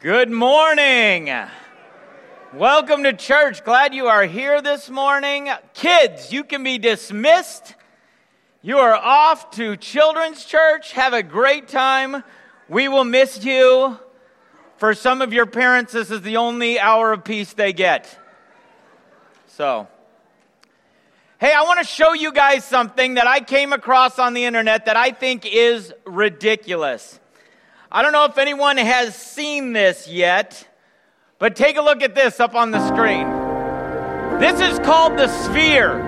Good morning. Welcome to church. Glad you are here this morning. Kids, you can be dismissed. You are off to children's church. Have a great time. We will miss you. For some of your parents, this is the only hour of peace they get. So, hey, I want to show you guys something that I came across on the internet that I think is ridiculous. I don't know if anyone has seen this yet, but take a look at this up on the screen. This is called the Sphere.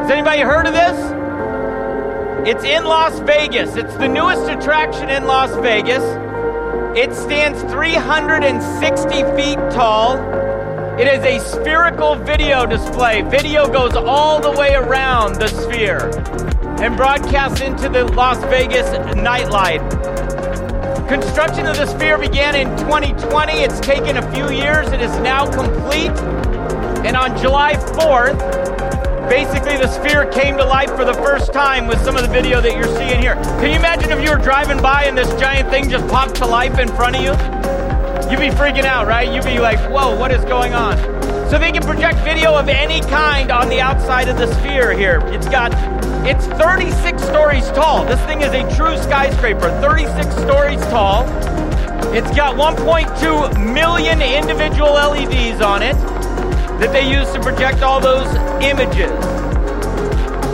Has anybody heard of this? It's in Las Vegas. It's the newest attraction in Las Vegas. It stands 360 feet tall. It is a spherical video display. Video goes all the way around the sphere and broadcasts into the Las Vegas nightlight. Construction of the sphere began in 2020. It's taken a few years. It is now complete. And on July 4th, basically the sphere came to life for the first time with some of the video that you're seeing here. Can you imagine if you were driving by and this giant thing just popped to life in front of you? You'd be freaking out, right? You'd be like, whoa, what is going on? So they can project video of any kind on the outside of the sphere here. It's got it's 36 stories tall. This thing is a true skyscraper, 36 stories tall. It's got 1.2 million individual LEDs on it that they use to project all those images.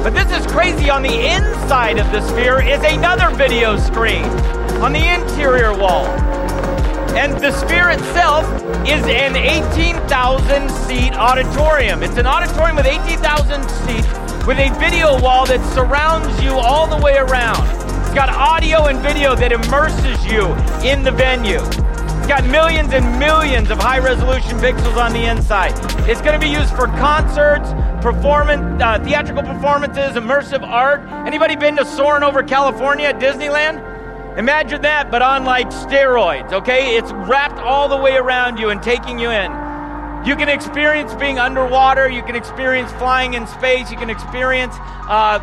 But this is crazy. On the inside of the sphere is another video screen on the interior wall. And the sphere itself is an 18,000 seat auditorium. It's an auditorium with 18,000 seats with a video wall that surrounds you all the way around. It's got audio and video that immerses you in the venue. It's got millions and millions of high resolution pixels on the inside. It's going to be used for concerts, performance, uh, theatrical performances, immersive art. Anybody been to Soarin' over California at Disneyland? Imagine that, but on like steroids, okay? It's wrapped all the way around you and taking you in. You can experience being underwater. You can experience flying in space. You can experience uh,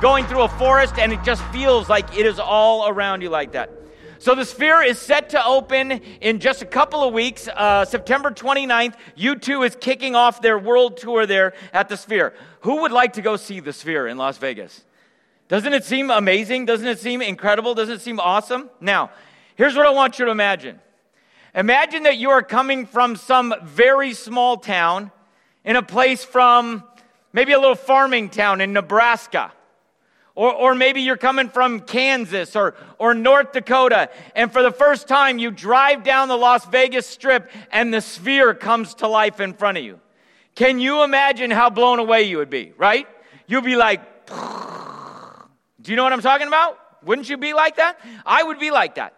going through a forest, and it just feels like it is all around you like that. So the Sphere is set to open in just a couple of weeks. Uh, September 29th, U2 is kicking off their world tour there at the Sphere. Who would like to go see the Sphere in Las Vegas? Doesn't it seem amazing? Doesn't it seem incredible? Doesn't it seem awesome? Now, here's what I want you to imagine. Imagine that you are coming from some very small town in a place from maybe a little farming town in Nebraska. Or, or maybe you're coming from Kansas or, or North Dakota, and for the first time you drive down the Las Vegas Strip and the sphere comes to life in front of you. Can you imagine how blown away you would be, right? You'd be like, do you know what I'm talking about? Wouldn't you be like that? I would be like that.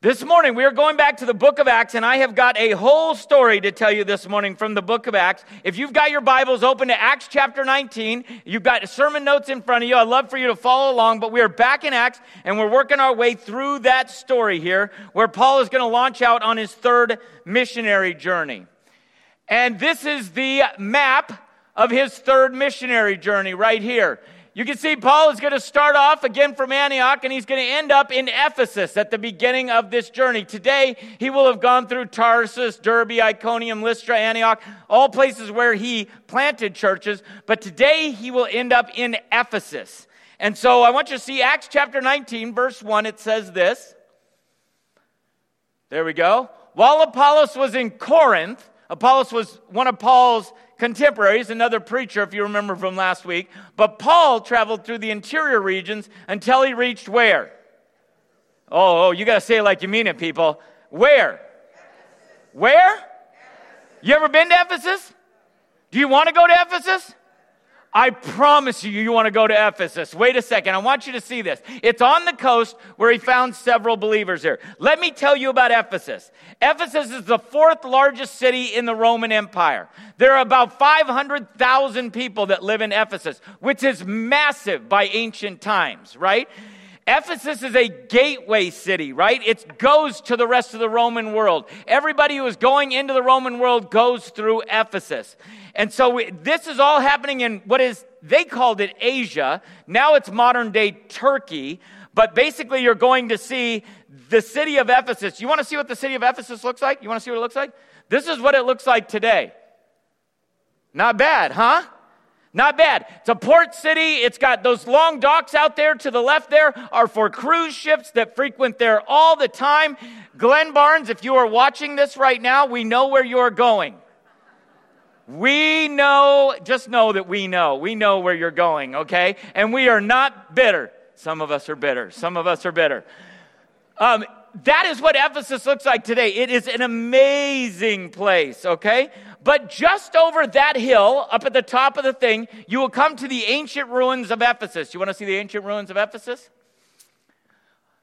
This morning, we are going back to the book of Acts, and I have got a whole story to tell you this morning from the book of Acts. If you've got your Bibles open to Acts chapter 19, you've got sermon notes in front of you. I'd love for you to follow along, but we are back in Acts, and we're working our way through that story here, where Paul is going to launch out on his third missionary journey. And this is the map of his third missionary journey right here. You can see Paul is going to start off again from Antioch and he's going to end up in Ephesus at the beginning of this journey. Today, he will have gone through Tarsus, Derbe, Iconium, Lystra, Antioch, all places where he planted churches. But today, he will end up in Ephesus. And so I want you to see Acts chapter 19, verse 1. It says this. There we go. While Apollos was in Corinth, Apollos was one of Paul's contemporaries, another preacher, if you remember from last week. But Paul traveled through the interior regions until he reached where? Oh, oh you got to say it like you mean it, people. Where? Where? You ever been to Ephesus? Do you want to go to Ephesus? I promise you, you want to go to Ephesus. Wait a second. I want you to see this. It's on the coast where he found several believers here. Let me tell you about Ephesus. Ephesus is the fourth largest city in the Roman Empire. There are about 500,000 people that live in Ephesus, which is massive by ancient times, right? Ephesus is a gateway city, right? It goes to the rest of the Roman world. Everybody who is going into the Roman world goes through Ephesus. And so we, this is all happening in what is, they called it Asia. Now it's modern day Turkey. But basically, you're going to see the city of Ephesus. You want to see what the city of Ephesus looks like? You want to see what it looks like? This is what it looks like today. Not bad, huh? Not bad. It's a port city. It's got those long docks out there to the left there are for cruise ships that frequent there all the time. Glen Barnes, if you are watching this right now, we know where you're going. We know, just know that we know. We know where you're going, okay? And we are not bitter. Some of us are bitter. Some of us are bitter. Um, that is what Ephesus looks like today. It is an amazing place, okay? But just over that hill, up at the top of the thing, you will come to the ancient ruins of Ephesus. You want to see the ancient ruins of Ephesus?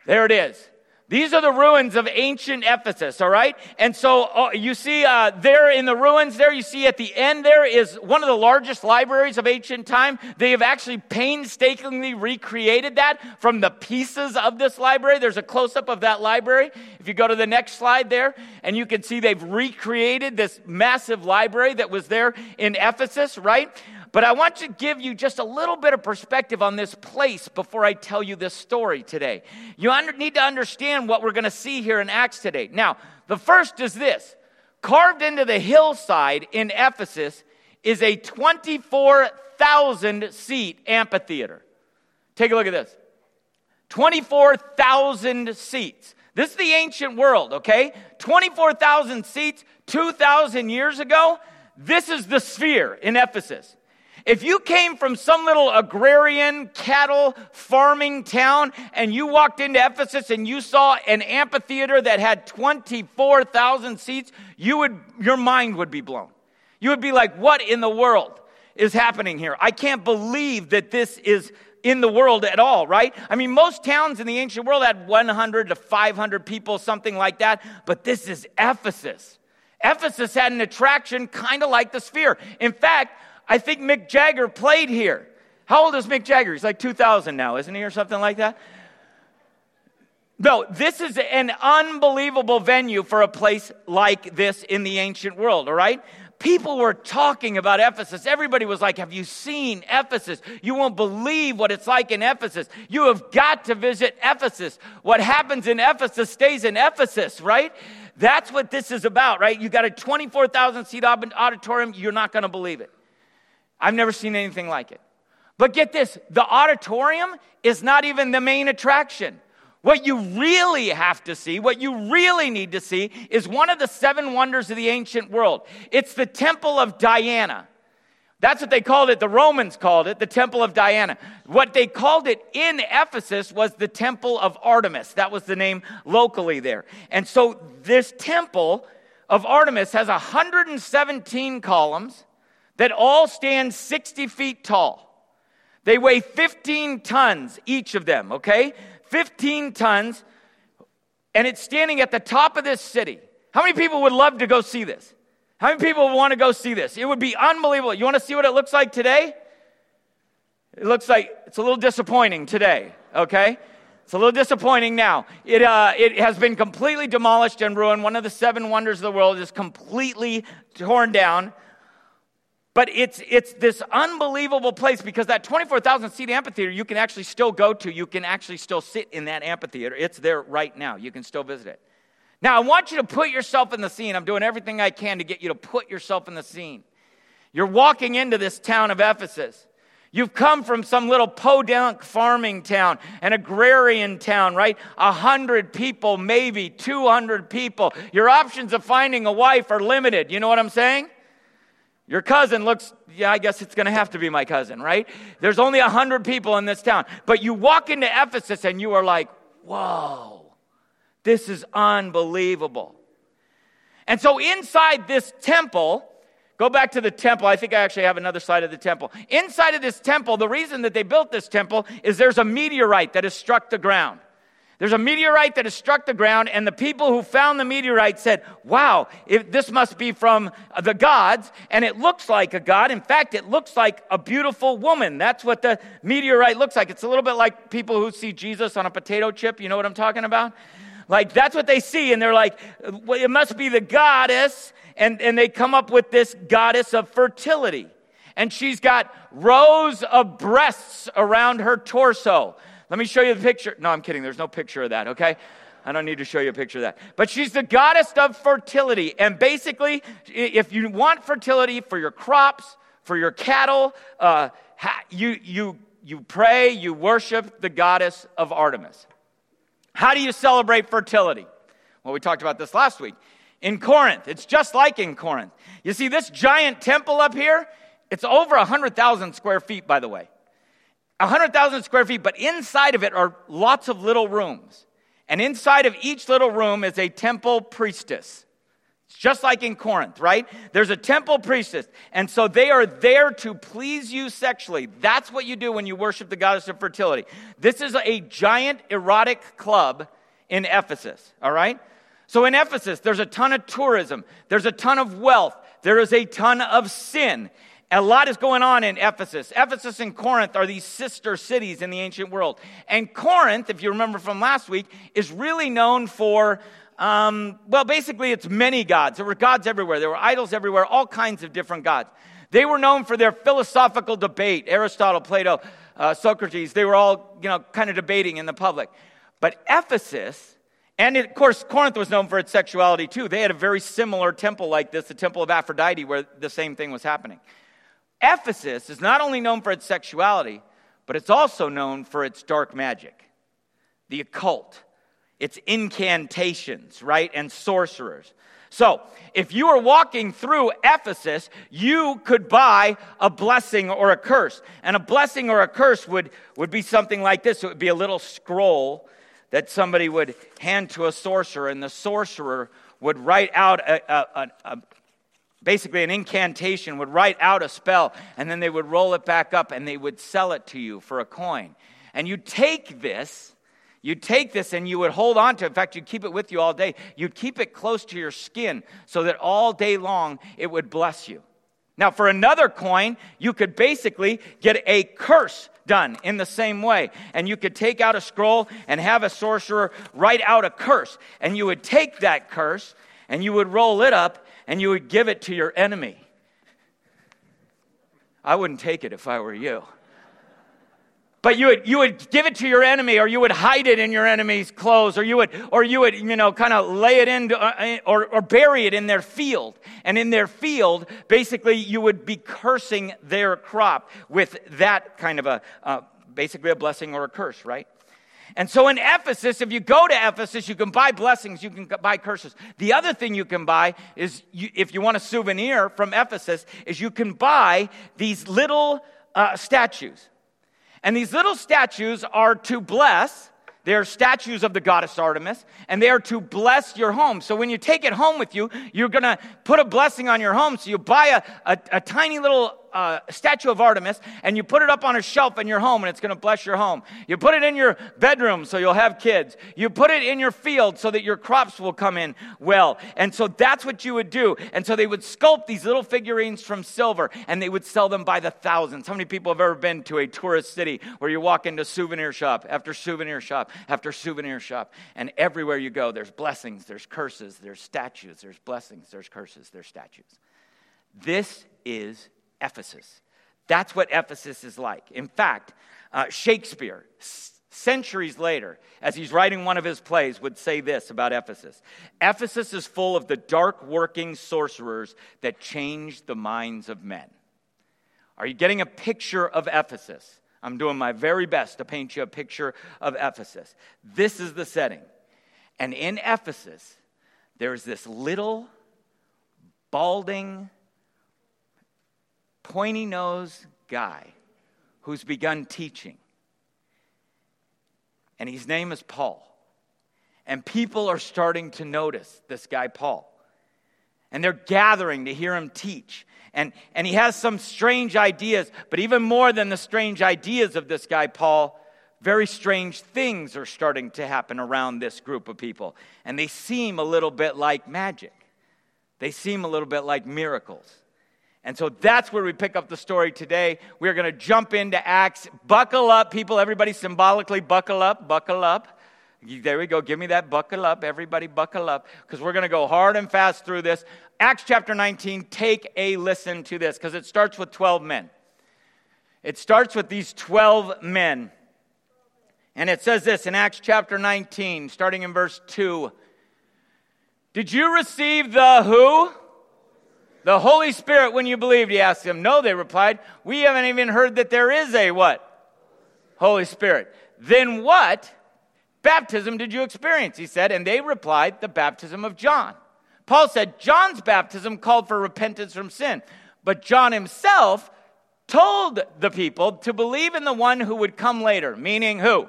There it is. These are the ruins of ancient Ephesus, all right? And so uh, you see uh, there in the ruins, there you see at the end there is one of the largest libraries of ancient time. They have actually painstakingly recreated that from the pieces of this library. There's a close up of that library. If you go to the next slide there, and you can see they've recreated this massive library that was there in Ephesus, right? But I want to give you just a little bit of perspective on this place before I tell you this story today. You under, need to understand what we're going to see here in Acts today. Now, the first is this carved into the hillside in Ephesus is a 24,000 seat amphitheater. Take a look at this 24,000 seats. This is the ancient world, okay? 24,000 seats 2,000 years ago. This is the sphere in Ephesus. If you came from some little agrarian cattle farming town and you walked into Ephesus and you saw an amphitheater that had 24,000 seats, you would, your mind would be blown. You would be like, what in the world is happening here? I can't believe that this is in the world at all, right? I mean, most towns in the ancient world had 100 to 500 people, something like that, but this is Ephesus. Ephesus had an attraction kind of like the sphere. In fact, I think Mick Jagger played here. How old is Mick Jagger? He's like 2,000 now, isn't he, or something like that? No, this is an unbelievable venue for a place like this in the ancient world, all right? People were talking about Ephesus. Everybody was like, Have you seen Ephesus? You won't believe what it's like in Ephesus. You have got to visit Ephesus. What happens in Ephesus stays in Ephesus, right? That's what this is about, right? You got a 24,000 seat auditorium. You're not going to believe it. I've never seen anything like it. But get this the auditorium is not even the main attraction. What you really have to see, what you really need to see, is one of the seven wonders of the ancient world. It's the Temple of Diana. That's what they called it. The Romans called it the Temple of Diana. What they called it in Ephesus was the Temple of Artemis. That was the name locally there. And so this temple of Artemis has 117 columns that all stand 60 feet tall. They weigh 15 tons, each of them, okay? 15 tons, and it's standing at the top of this city. How many people would love to go see this? How many people would want to go see this? It would be unbelievable. You want to see what it looks like today? It looks like it's a little disappointing today, okay? It's a little disappointing now. It, uh, it has been completely demolished and ruined. One of the seven wonders of the world is completely torn down. But it's, it's this unbelievable place because that 24,000 seat amphitheater you can actually still go to. You can actually still sit in that amphitheater. It's there right now. You can still visit it. Now, I want you to put yourself in the scene. I'm doing everything I can to get you to put yourself in the scene. You're walking into this town of Ephesus. You've come from some little podunk farming town, an agrarian town, right? A hundred people, maybe 200 people. Your options of finding a wife are limited. You know what I'm saying? Your cousin looks, yeah, I guess it's going to have to be my cousin, right? There's only 100 people in this town. But you walk into Ephesus and you are like, whoa, this is unbelievable. And so inside this temple, go back to the temple. I think I actually have another side of the temple. Inside of this temple, the reason that they built this temple is there's a meteorite that has struck the ground. There's a meteorite that has struck the ground, and the people who found the meteorite said, Wow, this must be from the gods, and it looks like a god. In fact, it looks like a beautiful woman. That's what the meteorite looks like. It's a little bit like people who see Jesus on a potato chip. You know what I'm talking about? Like, that's what they see, and they're like, well, It must be the goddess. And, and they come up with this goddess of fertility. And she's got rows of breasts around her torso. Let me show you the picture. No, I'm kidding. There's no picture of that, okay? I don't need to show you a picture of that. But she's the goddess of fertility. And basically, if you want fertility for your crops, for your cattle, uh, you, you, you pray, you worship the goddess of Artemis. How do you celebrate fertility? Well, we talked about this last week. In Corinth, it's just like in Corinth. You see, this giant temple up here, it's over 100,000 square feet, by the way. 100,000 square feet, but inside of it are lots of little rooms. And inside of each little room is a temple priestess. It's just like in Corinth, right? There's a temple priestess. And so they are there to please you sexually. That's what you do when you worship the goddess of fertility. This is a giant erotic club in Ephesus, all right? So in Ephesus, there's a ton of tourism, there's a ton of wealth, there is a ton of sin. A lot is going on in Ephesus. Ephesus and Corinth are these sister cities in the ancient world. And Corinth, if you remember from last week, is really known for, um, well, basically it's many gods. There were gods everywhere, there were idols everywhere, all kinds of different gods. They were known for their philosophical debate. Aristotle, Plato, uh, Socrates, they were all, you know, kind of debating in the public. But Ephesus, and of course, Corinth was known for its sexuality too. They had a very similar temple like this, the Temple of Aphrodite, where the same thing was happening. Ephesus is not only known for its sexuality, but it's also known for its dark magic, the occult, its incantations, right, and sorcerers. So, if you were walking through Ephesus, you could buy a blessing or a curse. And a blessing or a curse would, would be something like this it would be a little scroll that somebody would hand to a sorcerer, and the sorcerer would write out a, a, a, basically an incantation, would write out a spell, and then they would roll it back up and they would sell it to you for a coin. And you take this, you'd take this and you would hold on to it. In fact, you'd keep it with you all day. You'd keep it close to your skin so that all day long it would bless you. Now, for another coin, you could basically get a curse done in the same way. And you could take out a scroll and have a sorcerer write out a curse. And you would take that curse and you would roll it up and you would give it to your enemy. I wouldn't take it if I were you. But you would, you would give it to your enemy, or you would hide it in your enemy's clothes, or you would, or you would, you know, kind of lay it in, uh, or, or bury it in their field. And in their field, basically, you would be cursing their crop with that kind of a, uh, basically a blessing or a curse, right? And so in Ephesus, if you go to Ephesus, you can buy blessings, you can buy curses. The other thing you can buy is, you, if you want a souvenir from Ephesus, is you can buy these little uh, statues. And these little statues are to bless. They are statues of the goddess Artemis, and they are to bless your home. So when you take it home with you, you're going to put a blessing on your home. So you buy a, a, a tiny little uh, statue of Artemis and you put it up on a shelf in your home and it's going to bless your home. You put it in your bedroom so you'll have kids. You put it in your field so that your crops will come in well. And so that's what you would do. And so they would sculpt these little figurines from silver and they would sell them by the thousands. How many people have ever been to a tourist city where you walk into souvenir shop after souvenir shop after souvenir shop and everywhere you go there's blessings, there's curses, there's statues, there's blessings, there's curses, there's statues. This is Ephesus. That's what Ephesus is like. In fact, uh, Shakespeare, s- centuries later, as he's writing one of his plays, would say this about Ephesus Ephesus is full of the dark working sorcerers that change the minds of men. Are you getting a picture of Ephesus? I'm doing my very best to paint you a picture of Ephesus. This is the setting. And in Ephesus, there's this little, balding, pointy nosed guy who's begun teaching. And his name is Paul. And people are starting to notice this guy, Paul. And they're gathering to hear him teach. And, and he has some strange ideas, but even more than the strange ideas of this guy, Paul, very strange things are starting to happen around this group of people. And they seem a little bit like magic, they seem a little bit like miracles. And so that's where we pick up the story today. We're going to jump into Acts. Buckle up, people. Everybody symbolically buckle up, buckle up. There we go. Give me that buckle up. Everybody buckle up because we're going to go hard and fast through this. Acts chapter 19, take a listen to this because it starts with 12 men. It starts with these 12 men. And it says this in Acts chapter 19, starting in verse 2. Did you receive the who? The Holy Spirit when you believed, he asked them. No, they replied. We haven't even heard that there is a what? Holy Spirit. Then what baptism did you experience? He said, and they replied, the baptism of John. Paul said, John's baptism called for repentance from sin, but John himself told the people to believe in the one who would come later, meaning who?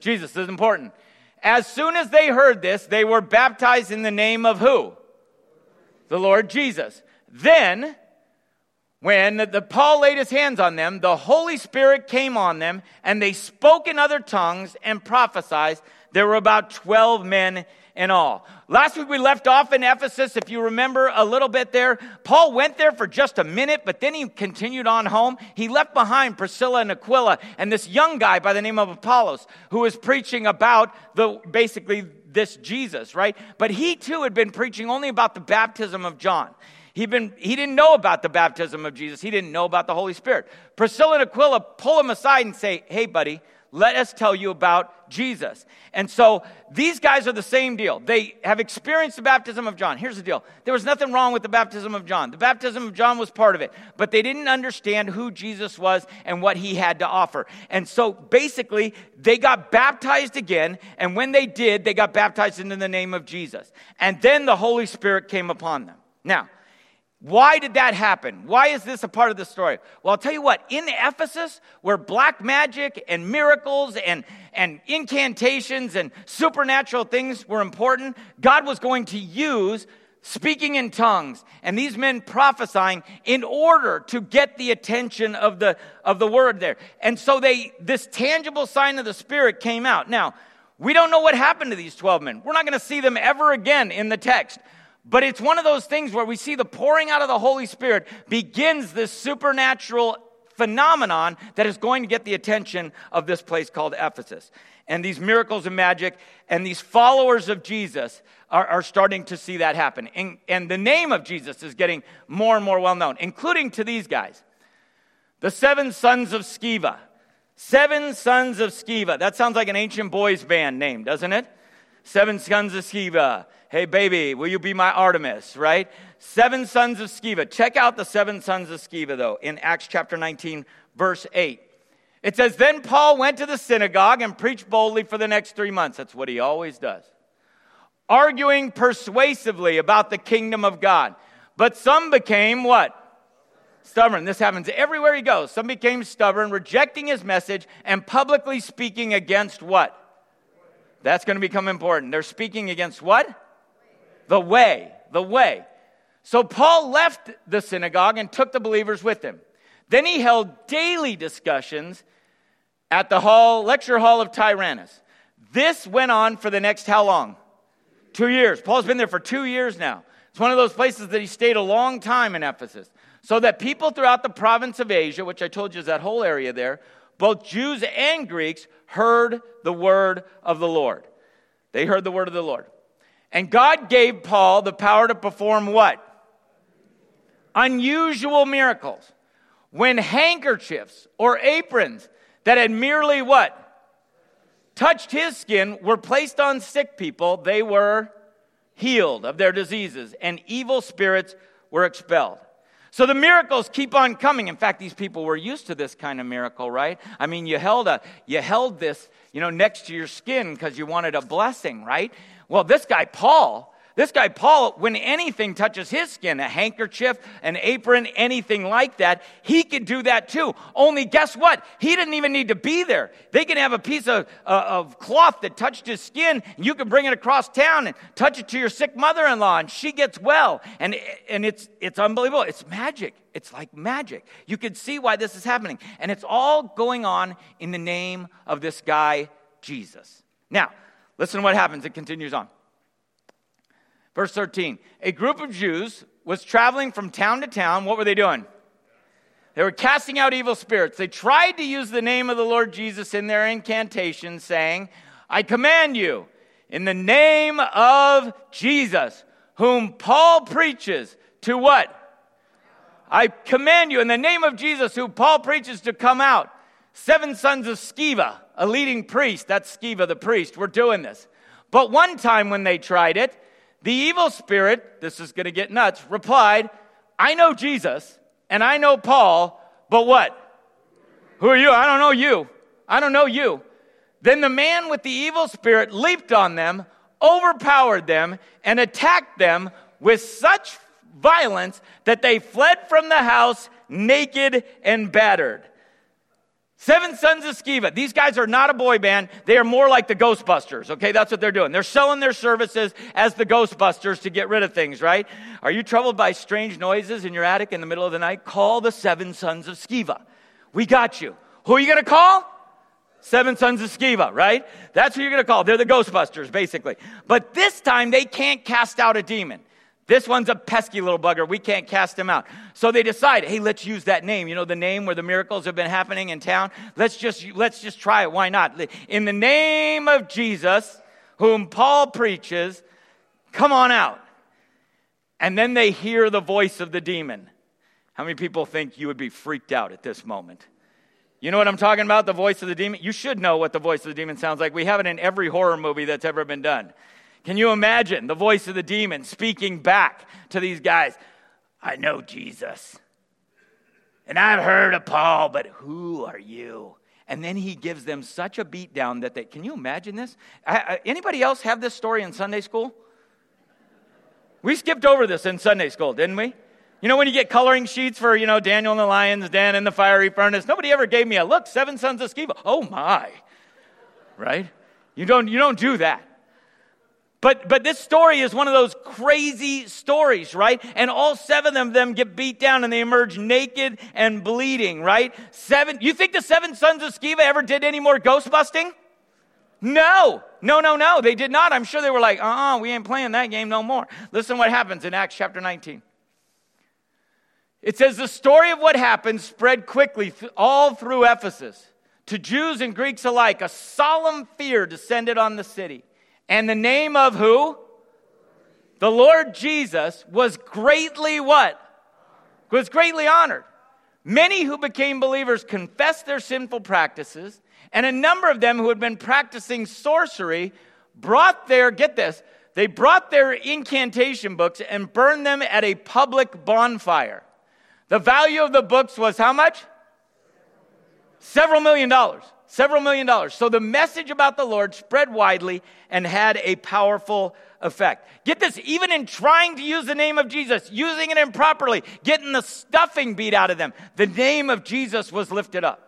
Jesus is important. As soon as they heard this, they were baptized in the name of who? The Lord Jesus. Then, when the, Paul laid his hands on them, the Holy Spirit came on them, and they spoke in other tongues and prophesied. There were about 12 men in all. Last week we left off in Ephesus, if you remember a little bit there. Paul went there for just a minute, but then he continued on home. He left behind Priscilla and Aquila and this young guy by the name of Apollos who was preaching about the basically this Jesus, right? But he too had been preaching only about the baptism of John. He, been, he didn't know about the baptism of Jesus. He didn't know about the Holy Spirit. Priscilla and Aquila pull him aside and say, Hey, buddy, let us tell you about Jesus. And so these guys are the same deal. They have experienced the baptism of John. Here's the deal there was nothing wrong with the baptism of John. The baptism of John was part of it, but they didn't understand who Jesus was and what he had to offer. And so basically, they got baptized again. And when they did, they got baptized into the name of Jesus. And then the Holy Spirit came upon them. Now, why did that happen? Why is this a part of the story? Well, I'll tell you what, in Ephesus, where black magic and miracles and, and incantations and supernatural things were important, God was going to use speaking in tongues and these men prophesying in order to get the attention of the, of the word there. And so they, this tangible sign of the Spirit came out. Now, we don't know what happened to these 12 men. We're not going to see them ever again in the text. But it's one of those things where we see the pouring out of the Holy Spirit begins this supernatural phenomenon that is going to get the attention of this place called Ephesus. And these miracles and magic and these followers of Jesus are, are starting to see that happen. And, and the name of Jesus is getting more and more well known, including to these guys. The seven sons of Sceva. Seven sons of Sceva. That sounds like an ancient boys band name, doesn't it? Seven sons of Sceva. Hey, baby, will you be my Artemis, right? Seven sons of Sceva. Check out the seven sons of Sceva, though, in Acts chapter 19, verse 8. It says, Then Paul went to the synagogue and preached boldly for the next three months. That's what he always does. Arguing persuasively about the kingdom of God. But some became what? Stubborn. This happens everywhere he goes. Some became stubborn, rejecting his message and publicly speaking against what? That's going to become important. They're speaking against what? The way. The way. So Paul left the synagogue and took the believers with him. Then he held daily discussions at the hall, lecture hall of Tyrannus. This went on for the next how long? Two years. Paul's been there for two years now. It's one of those places that he stayed a long time in Ephesus. So that people throughout the province of Asia, which I told you is that whole area there, both Jews and Greeks heard the word of the Lord. They heard the word of the Lord. And God gave Paul the power to perform what? Unusual miracles. When handkerchiefs or aprons that had merely what? Touched his skin were placed on sick people, they were healed of their diseases, and evil spirits were expelled. So the miracles keep on coming. In fact, these people were used to this kind of miracle, right? I mean, you held a you held this, you know, next to your skin because you wanted a blessing, right? Well, this guy Paul, this guy, Paul, when anything touches his skin, a handkerchief, an apron, anything like that, he could do that too. Only guess what? He didn't even need to be there. They can have a piece of, uh, of cloth that touched his skin, and you can bring it across town and touch it to your sick mother in law, and she gets well. And, and it's, it's unbelievable. It's magic. It's like magic. You can see why this is happening. And it's all going on in the name of this guy, Jesus. Now, listen to what happens. It continues on. Verse 13 A group of Jews was traveling from town to town. What were they doing? They were casting out evil spirits. They tried to use the name of the Lord Jesus in their incantation, saying, I command you, in the name of Jesus, whom Paul preaches, to what? I command you, in the name of Jesus, who Paul preaches, to come out. Seven sons of Sceva. a leading priest, that's Sceva the priest, were doing this. But one time when they tried it, the evil spirit, this is going to get nuts, replied, I know Jesus and I know Paul, but what? Who are you? I don't know you. I don't know you. Then the man with the evil spirit leaped on them, overpowered them, and attacked them with such violence that they fled from the house naked and battered. Seven Sons of Sceva. These guys are not a boy band. They are more like the Ghostbusters. Okay, that's what they're doing. They're selling their services as the Ghostbusters to get rid of things, right? Are you troubled by strange noises in your attic in the middle of the night? Call the Seven Sons of Sceva. We got you. Who are you going to call? Seven Sons of Sceva, right? That's who you're going to call. They're the Ghostbusters, basically. But this time they can't cast out a demon. This one's a pesky little bugger. We can't cast him out. So they decide, hey, let's use that name. You know, the name where the miracles have been happening in town. Let's just, let's just try it. Why not? In the name of Jesus, whom Paul preaches, come on out. And then they hear the voice of the demon. How many people think you would be freaked out at this moment? You know what I'm talking about? The voice of the demon? You should know what the voice of the demon sounds like. We have it in every horror movie that's ever been done. Can you imagine the voice of the demon speaking back to these guys? I know Jesus. And I've heard of Paul, but who are you? And then he gives them such a beatdown that they can you imagine this? Anybody else have this story in Sunday school? We skipped over this in Sunday school, didn't we? You know, when you get coloring sheets for, you know, Daniel and the lion's den and the fiery furnace, nobody ever gave me a look, seven sons of Sceva. Oh my. Right? You don't, you don't do that. But, but this story is one of those crazy stories, right? And all seven of them get beat down and they emerge naked and bleeding, right? Seven, you think the seven sons of Sceva ever did any more ghost busting? No, no, no, no, they did not. I'm sure they were like, uh uh-uh, uh we ain't playing that game no more. Listen what happens in Acts chapter 19. It says the story of what happened spread quickly all through Ephesus. To Jews and Greeks alike, a solemn fear descended on the city. And the name of who? The Lord Jesus was greatly what? Was greatly honored. Many who became believers confessed their sinful practices, and a number of them who had been practicing sorcery brought their, get this, they brought their incantation books and burned them at a public bonfire. The value of the books was how much? Several million dollars. Several million dollars. So the message about the Lord spread widely and had a powerful effect. Get this, even in trying to use the name of Jesus, using it improperly, getting the stuffing beat out of them, the name of Jesus was lifted up.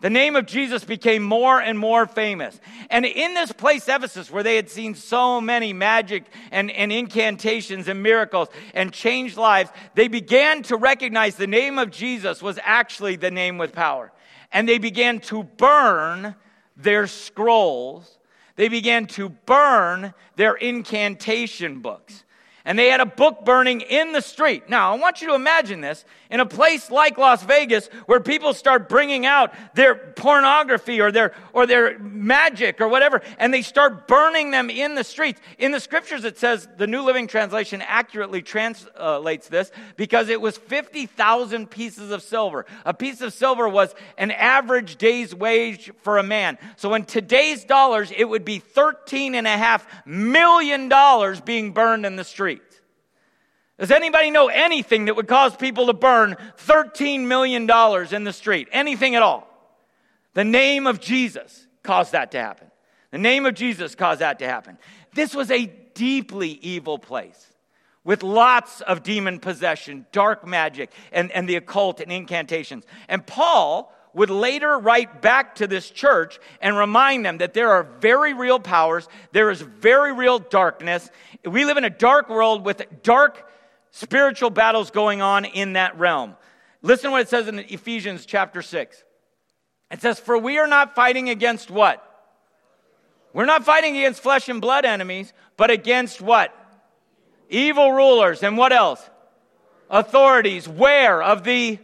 The name of Jesus became more and more famous. And in this place, Ephesus, where they had seen so many magic and, and incantations and miracles and changed lives, they began to recognize the name of Jesus was actually the name with power and they began to burn their scrolls. They began to burn their incantation books and they had a book burning in the street. Now, I want you to imagine this in a place like Las Vegas where people start bringing out their pornography or their or their magic or whatever and they start burning them in the streets. In the scriptures it says the New Living Translation accurately translates this because it was 50,000 pieces of silver. A piece of silver was an average day's wage for a man. So in today's dollars it would be 13 and a half million dollars being burned in the street. Does anybody know anything that would cause people to burn $13 million in the street? Anything at all? The name of Jesus caused that to happen. The name of Jesus caused that to happen. This was a deeply evil place with lots of demon possession, dark magic, and, and the occult and incantations. And Paul would later write back to this church and remind them that there are very real powers, there is very real darkness. We live in a dark world with dark spiritual battles going on in that realm. Listen to what it says in Ephesians chapter 6. It says, For we are not fighting against what? We're not fighting against flesh and blood enemies, but against what? Evil rulers. And what else? Authorities. Where? Of the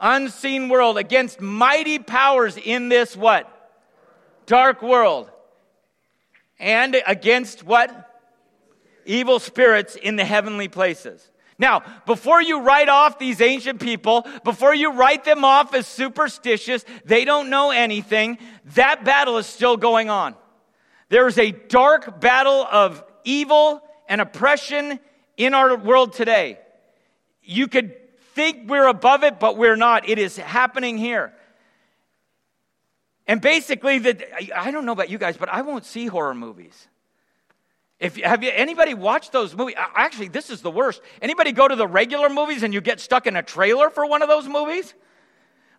unseen world. Against mighty powers in this what? Dark world. And against what? Evil spirits in the heavenly places. Now, before you write off these ancient people, before you write them off as superstitious, they don't know anything, that battle is still going on. There is a dark battle of evil and oppression in our world today. You could think we're above it, but we're not. It is happening here. And basically, the, I don't know about you guys, but I won't see horror movies. If have you anybody watched those movies? Actually, this is the worst. Anybody go to the regular movies and you get stuck in a trailer for one of those movies?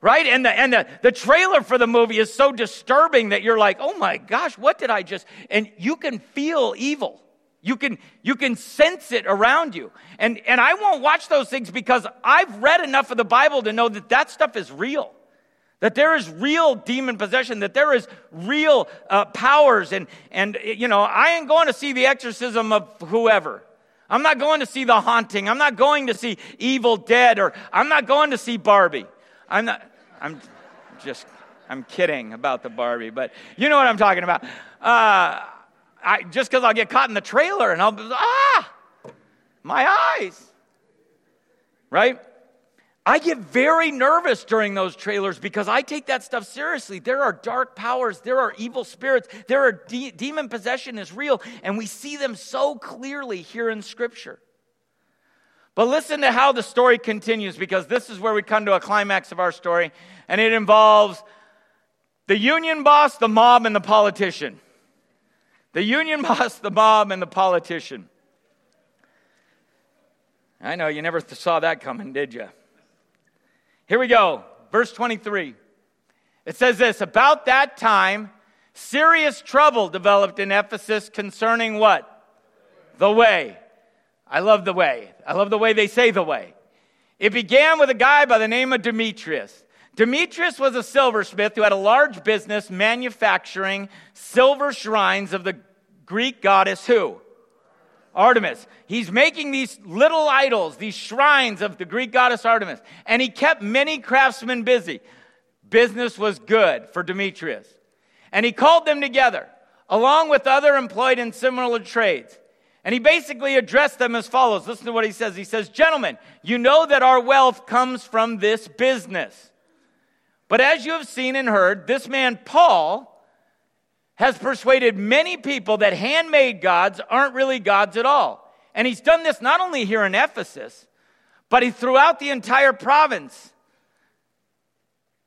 Right? And the and the, the trailer for the movie is so disturbing that you're like, oh my gosh, what did I just and you can feel evil. You can you can sense it around you. And and I won't watch those things because I've read enough of the Bible to know that that stuff is real. That there is real demon possession, that there is real uh, powers. And, and, you know, I ain't going to see the exorcism of whoever. I'm not going to see the haunting. I'm not going to see Evil Dead, or I'm not going to see Barbie. I'm not, I'm just, I'm kidding about the Barbie, but you know what I'm talking about. Uh, I, just because I'll get caught in the trailer and I'll ah, my eyes. Right? I get very nervous during those trailers because I take that stuff seriously. There are dark powers, there are evil spirits, there are de- demon possession is real, and we see them so clearly here in Scripture. But listen to how the story continues because this is where we come to a climax of our story, and it involves the union boss, the mob, and the politician. The union boss, the mob, and the politician. I know you never saw that coming, did you? Here we go, verse 23. It says this About that time, serious trouble developed in Ephesus concerning what? The way. I love the way. I love the way they say the way. It began with a guy by the name of Demetrius. Demetrius was a silversmith who had a large business manufacturing silver shrines of the Greek goddess who? Artemis. He's making these little idols, these shrines of the Greek goddess Artemis. And he kept many craftsmen busy. Business was good for Demetrius. And he called them together, along with other employed in similar trades. And he basically addressed them as follows. Listen to what he says. He says, Gentlemen, you know that our wealth comes from this business. But as you have seen and heard, this man Paul, has persuaded many people that handmade gods aren't really gods at all. And he's done this not only here in Ephesus, but he throughout the entire province.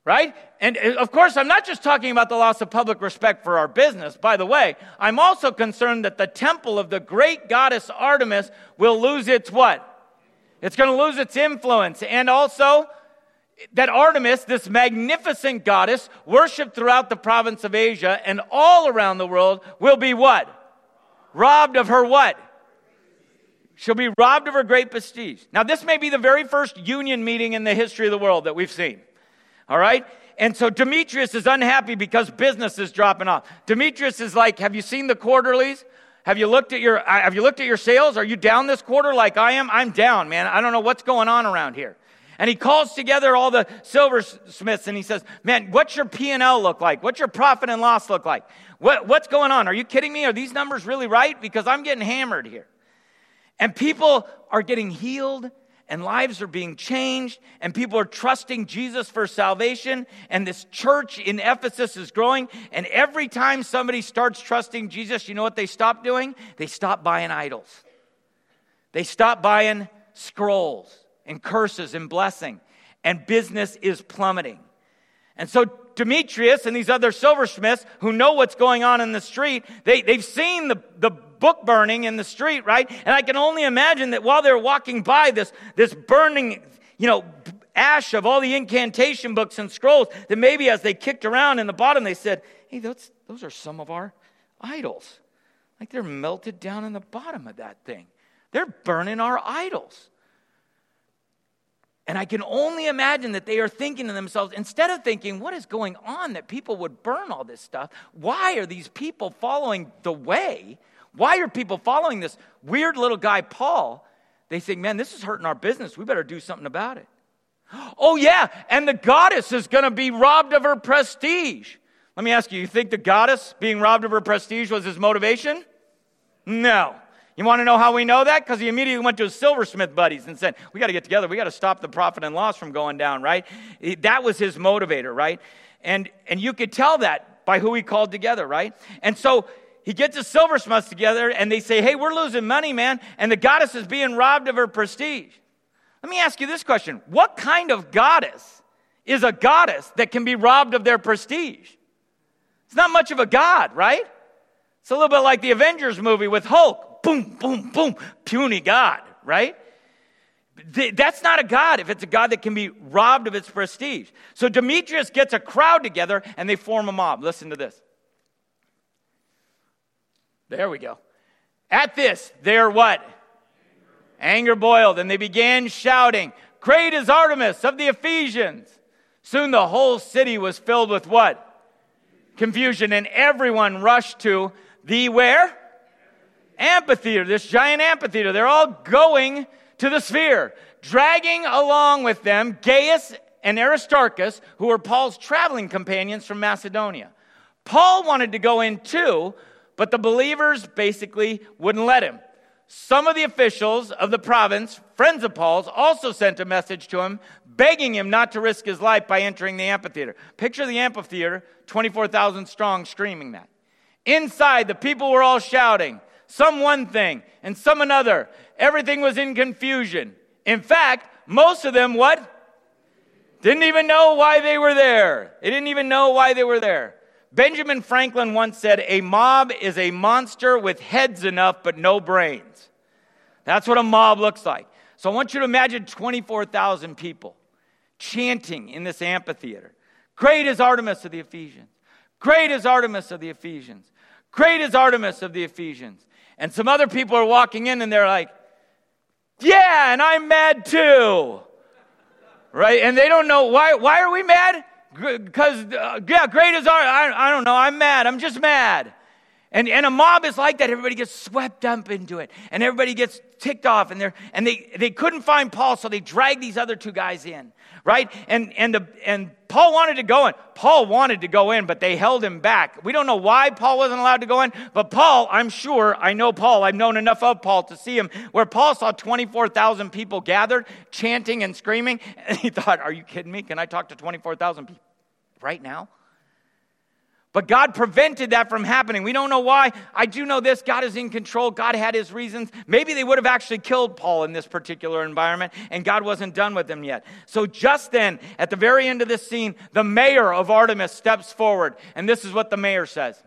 Right? And uh, of course, I'm not just talking about the loss of public respect for our business. By the way, I'm also concerned that the temple of the great goddess Artemis will lose its what? It's going to lose its influence. And also, that Artemis, this magnificent goddess, worshiped throughout the province of Asia and all around the world, will be what? Robbed of her what? She'll be robbed of her great prestige. Now, this may be the very first union meeting in the history of the world that we've seen. All right? And so Demetrius is unhappy because business is dropping off. Demetrius is like, have you seen the quarterlies? Have you looked at your uh, have you looked at your sales? Are you down this quarter like I am? I'm down, man. I don't know what's going on around here. And he calls together all the silversmiths and he says, man, what's your P&L look like? What's your profit and loss look like? What, what's going on? Are you kidding me? Are these numbers really right? Because I'm getting hammered here. And people are getting healed and lives are being changed and people are trusting Jesus for salvation and this church in Ephesus is growing and every time somebody starts trusting Jesus, you know what they stop doing? They stop buying idols. They stop buying scrolls and curses and blessing, and business is plummeting. And so Demetrius and these other silversmiths who know what's going on in the street, they, they've seen the, the book burning in the street, right? And I can only imagine that while they're walking by this, this burning, you know, ash of all the incantation books and scrolls, that maybe as they kicked around in the bottom, they said, hey, those, those are some of our idols. Like they're melted down in the bottom of that thing. They're burning our idols. And I can only imagine that they are thinking to themselves, instead of thinking, what is going on that people would burn all this stuff? Why are these people following the way? Why are people following this weird little guy, Paul? They think, man, this is hurting our business. We better do something about it. Oh, yeah, and the goddess is going to be robbed of her prestige. Let me ask you, you think the goddess being robbed of her prestige was his motivation? No. You want to know how we know that? Because he immediately went to his silversmith buddies and said, We got to get together. We got to stop the profit and loss from going down, right? That was his motivator, right? And, and you could tell that by who he called together, right? And so he gets his silversmiths together and they say, Hey, we're losing money, man. And the goddess is being robbed of her prestige. Let me ask you this question What kind of goddess is a goddess that can be robbed of their prestige? It's not much of a god, right? It's a little bit like the Avengers movie with Hulk boom, boom, boom, puny God, right? That's not a God if it's a God that can be robbed of its prestige. So Demetrius gets a crowd together and they form a mob. Listen to this. There we go. At this, they're what? Anger boiled, and they began shouting, Great is Artemis of the Ephesians. Soon the whole city was filled with what? Confusion, and everyone rushed to the where? Amphitheater, this giant amphitheater. They're all going to the sphere, dragging along with them Gaius and Aristarchus, who were Paul's traveling companions from Macedonia. Paul wanted to go in too, but the believers basically wouldn't let him. Some of the officials of the province, friends of Paul's, also sent a message to him, begging him not to risk his life by entering the amphitheater. Picture the amphitheater, 24,000 strong, screaming that. Inside, the people were all shouting, some one thing and some another. Everything was in confusion. In fact, most of them what? Didn't even know why they were there. They didn't even know why they were there. Benjamin Franklin once said, A mob is a monster with heads enough but no brains. That's what a mob looks like. So I want you to imagine 24,000 people chanting in this amphitheater. Great is Artemis of the Ephesians. Great is Artemis of the Ephesians. Great is Artemis of the Ephesians. And some other people are walking in and they're like, yeah, and I'm mad too. Right? And they don't know why, why are we mad? Because, uh, yeah, great as our, I, I don't know, I'm mad. I'm just mad. And, and a mob is like that. Everybody gets swept up into it. And everybody gets ticked off. And, and they, they couldn't find Paul, so they dragged these other two guys in right? And, and, the, and Paul wanted to go in. Paul wanted to go in, but they held him back. We don't know why Paul wasn't allowed to go in, but Paul, I'm sure, I know Paul, I've known enough of Paul to see him, where Paul saw 24,000 people gathered, chanting and screaming, and he thought, Are you kidding me? Can I talk to 24,000 people right now? But God prevented that from happening. We don't know why. I do know this God is in control. God had his reasons. Maybe they would have actually killed Paul in this particular environment, and God wasn't done with them yet. So, just then, at the very end of this scene, the mayor of Artemis steps forward, and this is what the mayor says.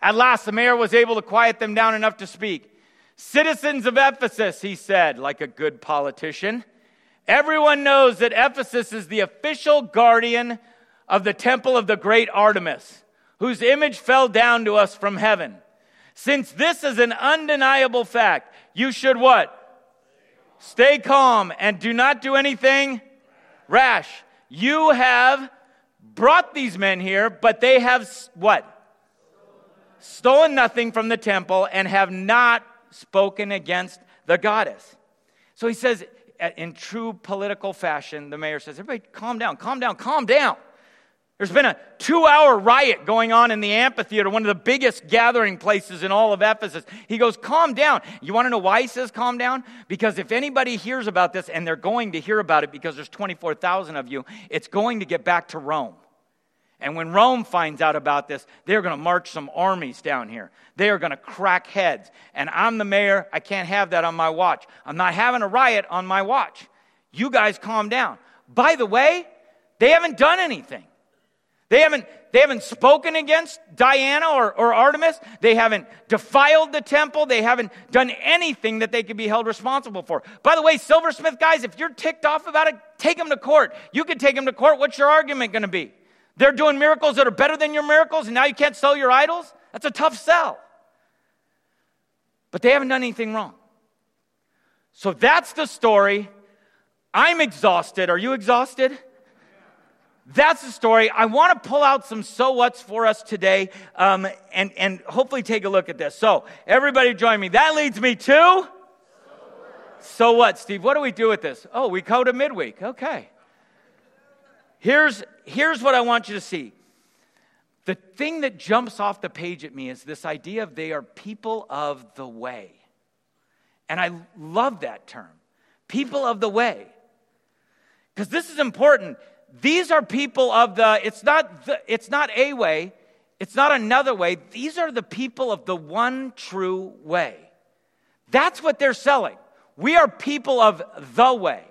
At last, the mayor was able to quiet them down enough to speak. Citizens of Ephesus, he said, like a good politician, everyone knows that Ephesus is the official guardian of the temple of the great Artemis, whose image fell down to us from heaven. Since this is an undeniable fact, you should what? Stay calm and do not do anything rash. You have brought these men here, but they have what? Stolen nothing from the temple and have not spoken against the goddess. So he says, in true political fashion, the mayor says, Everybody calm down, calm down, calm down. There's been a two hour riot going on in the amphitheater, one of the biggest gathering places in all of Ephesus. He goes, Calm down. You want to know why he says calm down? Because if anybody hears about this, and they're going to hear about it because there's 24,000 of you, it's going to get back to Rome. And when Rome finds out about this, they're going to march some armies down here. They are going to crack heads. And I'm the mayor. I can't have that on my watch. I'm not having a riot on my watch. You guys calm down. By the way, they haven't done anything. They haven't, they haven't spoken against Diana or, or Artemis. They haven't defiled the temple. They haven't done anything that they could be held responsible for. By the way, silversmith guys, if you're ticked off about it, take them to court. You can take them to court. What's your argument going to be? They're doing miracles that are better than your miracles, and now you can't sell your idols? That's a tough sell. But they haven't done anything wrong. So that's the story. I'm exhausted. Are you exhausted? That's the story. I want to pull out some so what's for us today um, and, and hopefully take a look at this. So, everybody join me. That leads me to. So what? so what, Steve? What do we do with this? Oh, we go to midweek. Okay. Here's, here's what I want you to see the thing that jumps off the page at me is this idea of they are people of the way. And I love that term people of the way. Because this is important. These are people of the, it's not, the, it's not a way, it's not another way. These are the people of the one true way. That's what they're selling. We are people of the way.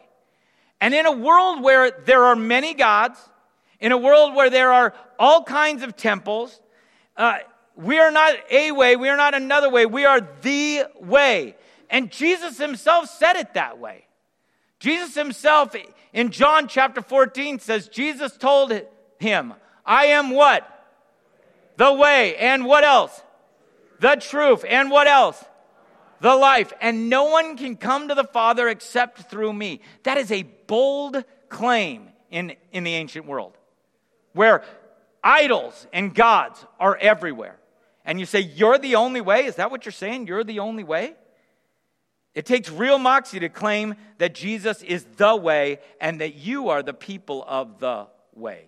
And in a world where there are many gods, in a world where there are all kinds of temples, uh, we are not a way, we are not another way, we are the way. And Jesus himself said it that way. Jesus himself in John chapter 14 says, Jesus told him, I am what? The way. And what else? The truth. And what else? The life. And no one can come to the Father except through me. That is a bold claim in, in the ancient world where idols and gods are everywhere. And you say, You're the only way? Is that what you're saying? You're the only way? It takes real moxie to claim that Jesus is the way and that you are the people of the way.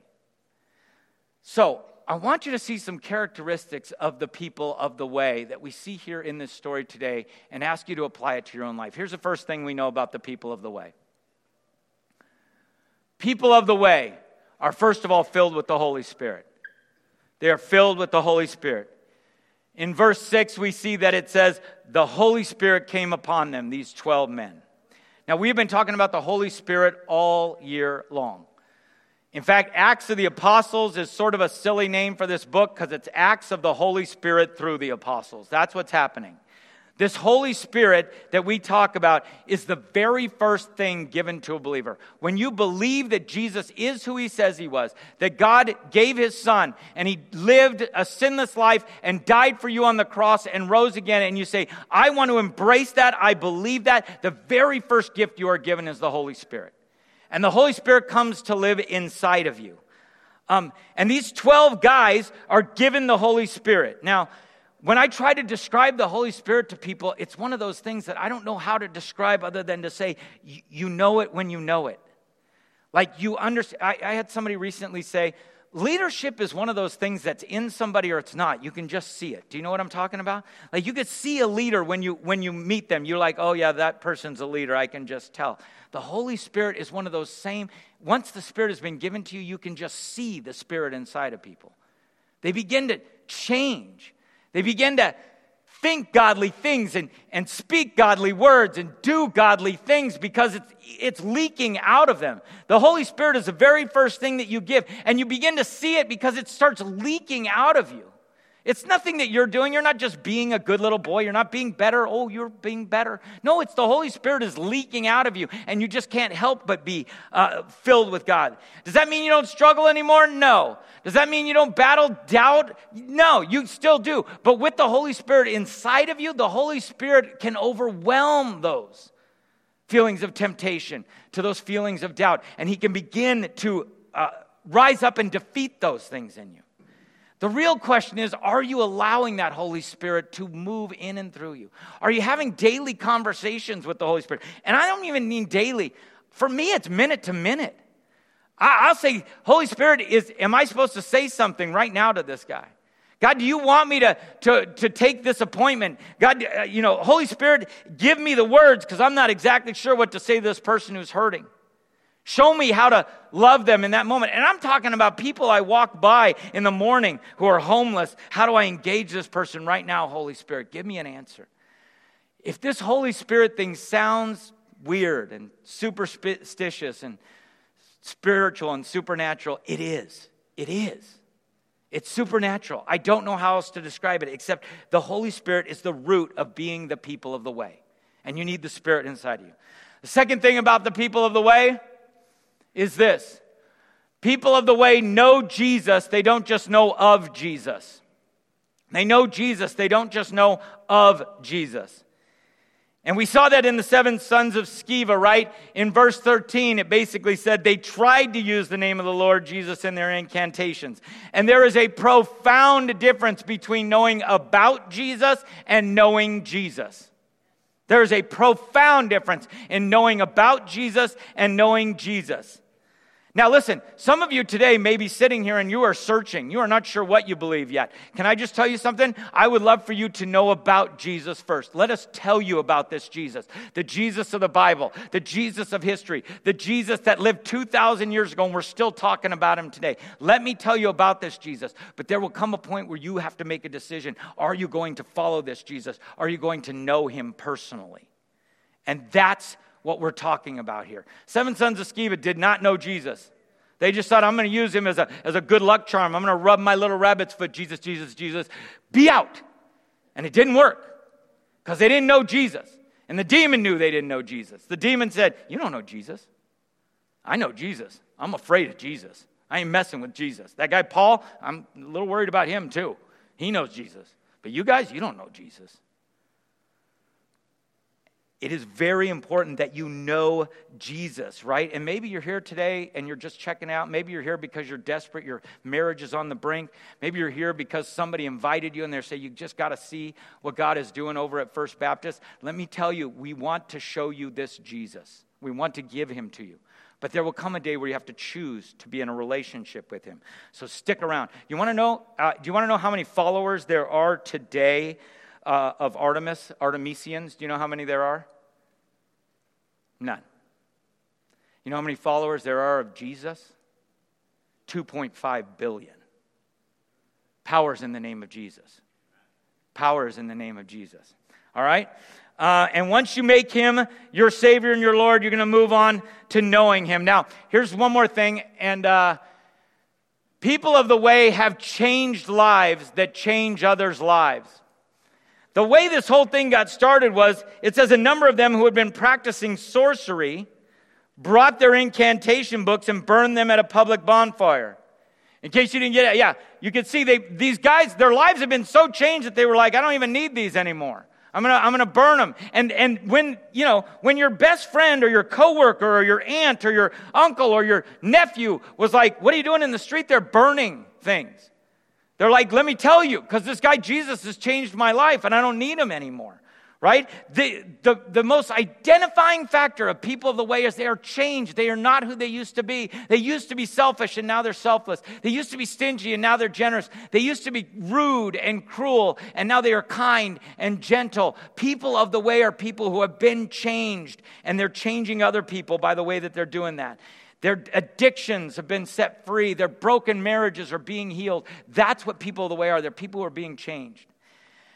So, I want you to see some characteristics of the people of the way that we see here in this story today and ask you to apply it to your own life. Here's the first thing we know about the people of the way people of the way are, first of all, filled with the Holy Spirit. They are filled with the Holy Spirit. In verse 6, we see that it says, The Holy Spirit came upon them, these 12 men. Now, we've been talking about the Holy Spirit all year long. In fact, Acts of the Apostles is sort of a silly name for this book because it's Acts of the Holy Spirit through the Apostles. That's what's happening. This Holy Spirit that we talk about is the very first thing given to a believer. When you believe that Jesus is who he says he was, that God gave his son and he lived a sinless life and died for you on the cross and rose again, and you say, I want to embrace that, I believe that, the very first gift you are given is the Holy Spirit. And the Holy Spirit comes to live inside of you. Um, and these 12 guys are given the Holy Spirit. Now, when I try to describe the Holy Spirit to people, it's one of those things that I don't know how to describe other than to say, you know it when you know it. Like you understand. I, I had somebody recently say, leadership is one of those things that's in somebody or it's not. You can just see it. Do you know what I'm talking about? Like you could see a leader when you when you meet them. You're like, oh yeah, that person's a leader. I can just tell. The Holy Spirit is one of those same. Once the Spirit has been given to you, you can just see the Spirit inside of people. They begin to change. They begin to think godly things and, and speak godly words and do godly things because it's, it's leaking out of them. The Holy Spirit is the very first thing that you give, and you begin to see it because it starts leaking out of you. It's nothing that you're doing. You're not just being a good little boy. You're not being better. Oh, you're being better. No, it's the Holy Spirit is leaking out of you, and you just can't help but be uh, filled with God. Does that mean you don't struggle anymore? No. Does that mean you don't battle doubt? No, you still do. But with the Holy Spirit inside of you, the Holy Spirit can overwhelm those feelings of temptation, to those feelings of doubt, and He can begin to uh, rise up and defeat those things in you. The real question is are you allowing that Holy Spirit to move in and through you? Are you having daily conversations with the Holy Spirit? And I don't even mean daily. For me, it's minute to minute. I'll say, Holy Spirit, is, am I supposed to say something right now to this guy? God, do you want me to, to, to take this appointment? God, uh, you know, Holy Spirit, give me the words because I'm not exactly sure what to say to this person who's hurting. Show me how to love them in that moment. And I'm talking about people I walk by in the morning who are homeless. How do I engage this person right now, Holy Spirit? Give me an answer. If this Holy Spirit thing sounds weird and superstitious and spiritual and supernatural, it is. It is. It's supernatural. I don't know how else to describe it except the Holy Spirit is the root of being the people of the way. And you need the Spirit inside of you. The second thing about the people of the way, is this people of the way know Jesus, they don't just know of Jesus. They know Jesus, they don't just know of Jesus. And we saw that in the seven sons of Sceva, right? In verse 13, it basically said they tried to use the name of the Lord Jesus in their incantations. And there is a profound difference between knowing about Jesus and knowing Jesus. There is a profound difference in knowing about Jesus and knowing Jesus. Now, listen, some of you today may be sitting here and you are searching. You are not sure what you believe yet. Can I just tell you something? I would love for you to know about Jesus first. Let us tell you about this Jesus, the Jesus of the Bible, the Jesus of history, the Jesus that lived 2,000 years ago and we're still talking about him today. Let me tell you about this Jesus. But there will come a point where you have to make a decision. Are you going to follow this Jesus? Are you going to know him personally? And that's what we're talking about here. Seven sons of Sceva did not know Jesus. They just thought, I'm going to use him as a, as a good luck charm. I'm going to rub my little rabbit's foot, Jesus, Jesus, Jesus. Be out. And it didn't work because they didn't know Jesus. And the demon knew they didn't know Jesus. The demon said, You don't know Jesus. I know Jesus. I'm afraid of Jesus. I ain't messing with Jesus. That guy, Paul, I'm a little worried about him too. He knows Jesus. But you guys, you don't know Jesus it is very important that you know Jesus, right? And maybe you're here today and you're just checking out. Maybe you're here because you're desperate, your marriage is on the brink. Maybe you're here because somebody invited you and they say, You just got to see what God is doing over at First Baptist. Let me tell you, we want to show you this Jesus, we want to give him to you. But there will come a day where you have to choose to be in a relationship with him. So stick around. You want to know? Uh, do you want to know how many followers there are today uh, of Artemis, Artemisians? Do you know how many there are? None. You know how many followers there are of Jesus? 2.5 billion. Powers in the name of Jesus. Powers in the name of Jesus. All right? Uh, and once you make him your Savior and your Lord, you're going to move on to knowing him. Now, here's one more thing. And uh, people of the way have changed lives that change others' lives. The way this whole thing got started was it says a number of them who had been practicing sorcery brought their incantation books and burned them at a public bonfire. In case you didn't get it, yeah, you can see they, these guys, their lives have been so changed that they were like, I don't even need these anymore. I'm gonna, I'm gonna burn them. And, and when, you know, when your best friend or your coworker or your aunt or your uncle or your nephew was like, what are you doing in the street? They're burning things. They're like, let me tell you, because this guy Jesus has changed my life and I don't need him anymore. Right? The, the, the most identifying factor of people of the way is they are changed. They are not who they used to be. They used to be selfish and now they're selfless. They used to be stingy and now they're generous. They used to be rude and cruel and now they are kind and gentle. People of the way are people who have been changed and they're changing other people by the way that they're doing that. Their addictions have been set free. Their broken marriages are being healed. That's what people of the way are. They're people who are being changed.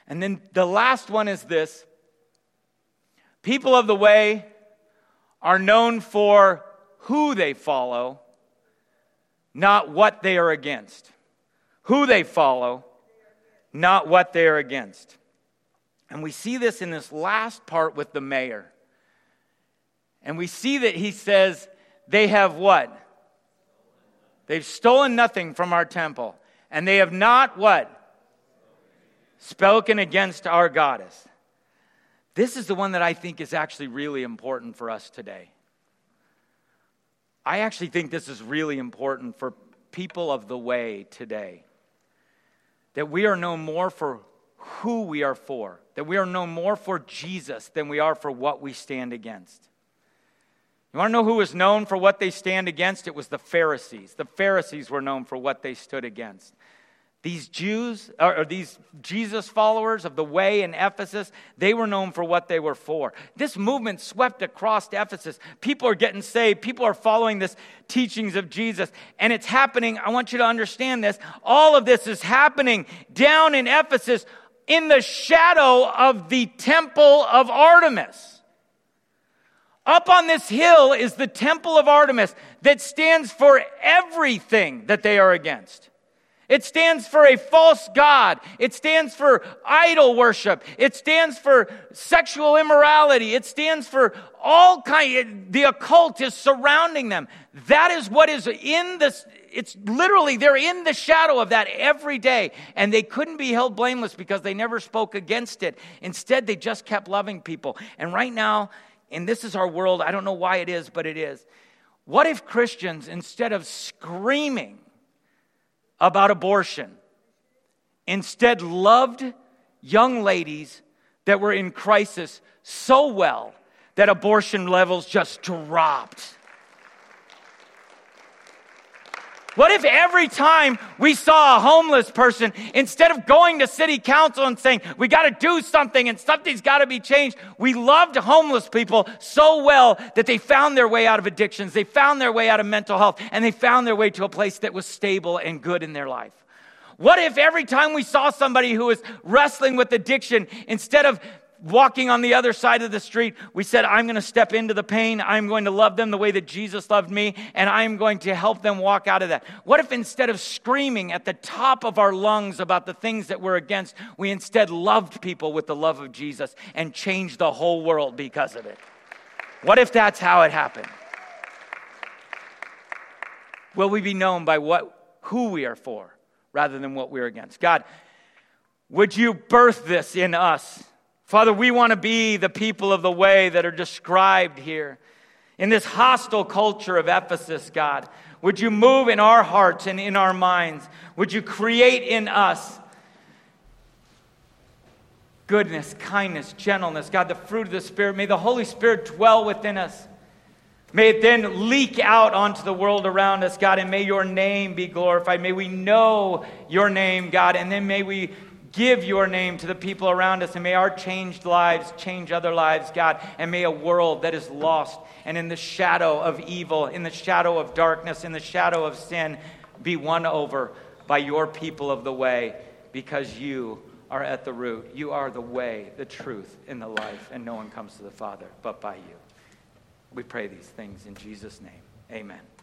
And then the last one is this people of the way are known for who they follow, not what they are against. Who they follow, not what they are against. And we see this in this last part with the mayor. And we see that he says, they have what? They've stolen nothing from our temple. And they have not what? Spoken against our goddess. This is the one that I think is actually really important for us today. I actually think this is really important for people of the way today. That we are known more for who we are for, that we are known more for Jesus than we are for what we stand against. You want to know who was known for what they stand against? It was the Pharisees. The Pharisees were known for what they stood against. These Jews, or these Jesus followers of the way in Ephesus, they were known for what they were for. This movement swept across Ephesus. People are getting saved. People are following this teachings of Jesus. And it's happening. I want you to understand this. All of this is happening down in Ephesus in the shadow of the temple of Artemis. Up on this hill is the temple of Artemis that stands for everything that they are against. It stands for a false god. It stands for idol worship. It stands for sexual immorality. It stands for all kind. The occult is surrounding them. That is what is in this. It's literally they're in the shadow of that every day, and they couldn't be held blameless because they never spoke against it. Instead, they just kept loving people. And right now, and this is our world. I don't know why it is, but it is. What if Christians, instead of screaming about abortion, instead loved young ladies that were in crisis so well that abortion levels just dropped? What if every time we saw a homeless person, instead of going to city council and saying, we got to do something and something's got to be changed, we loved homeless people so well that they found their way out of addictions, they found their way out of mental health, and they found their way to a place that was stable and good in their life? What if every time we saw somebody who was wrestling with addiction, instead of walking on the other side of the street, we said, I'm going to step into the pain. I'm going to love them the way that Jesus loved me, and I'm going to help them walk out of that. What if instead of screaming at the top of our lungs about the things that we're against, we instead loved people with the love of Jesus and changed the whole world because of it? What if that's how it happened? Will we be known by what, who we are for rather than what we're against? God, would you birth this in us? Father, we want to be the people of the way that are described here. In this hostile culture of Ephesus, God, would you move in our hearts and in our minds? Would you create in us goodness, kindness, gentleness, God, the fruit of the Spirit? May the Holy Spirit dwell within us. May it then leak out onto the world around us, God, and may your name be glorified. May we know your name, God, and then may we give your name to the people around us, and may our changed lives change other lives, God, and may a world that is lost and in the shadow of evil, in the shadow of darkness, in the shadow of sin, be won over by your people of the way because you are at the root. You are the way, the truth, and the life, and no one comes to the Father but by you. We pray these things in Jesus' name. Amen.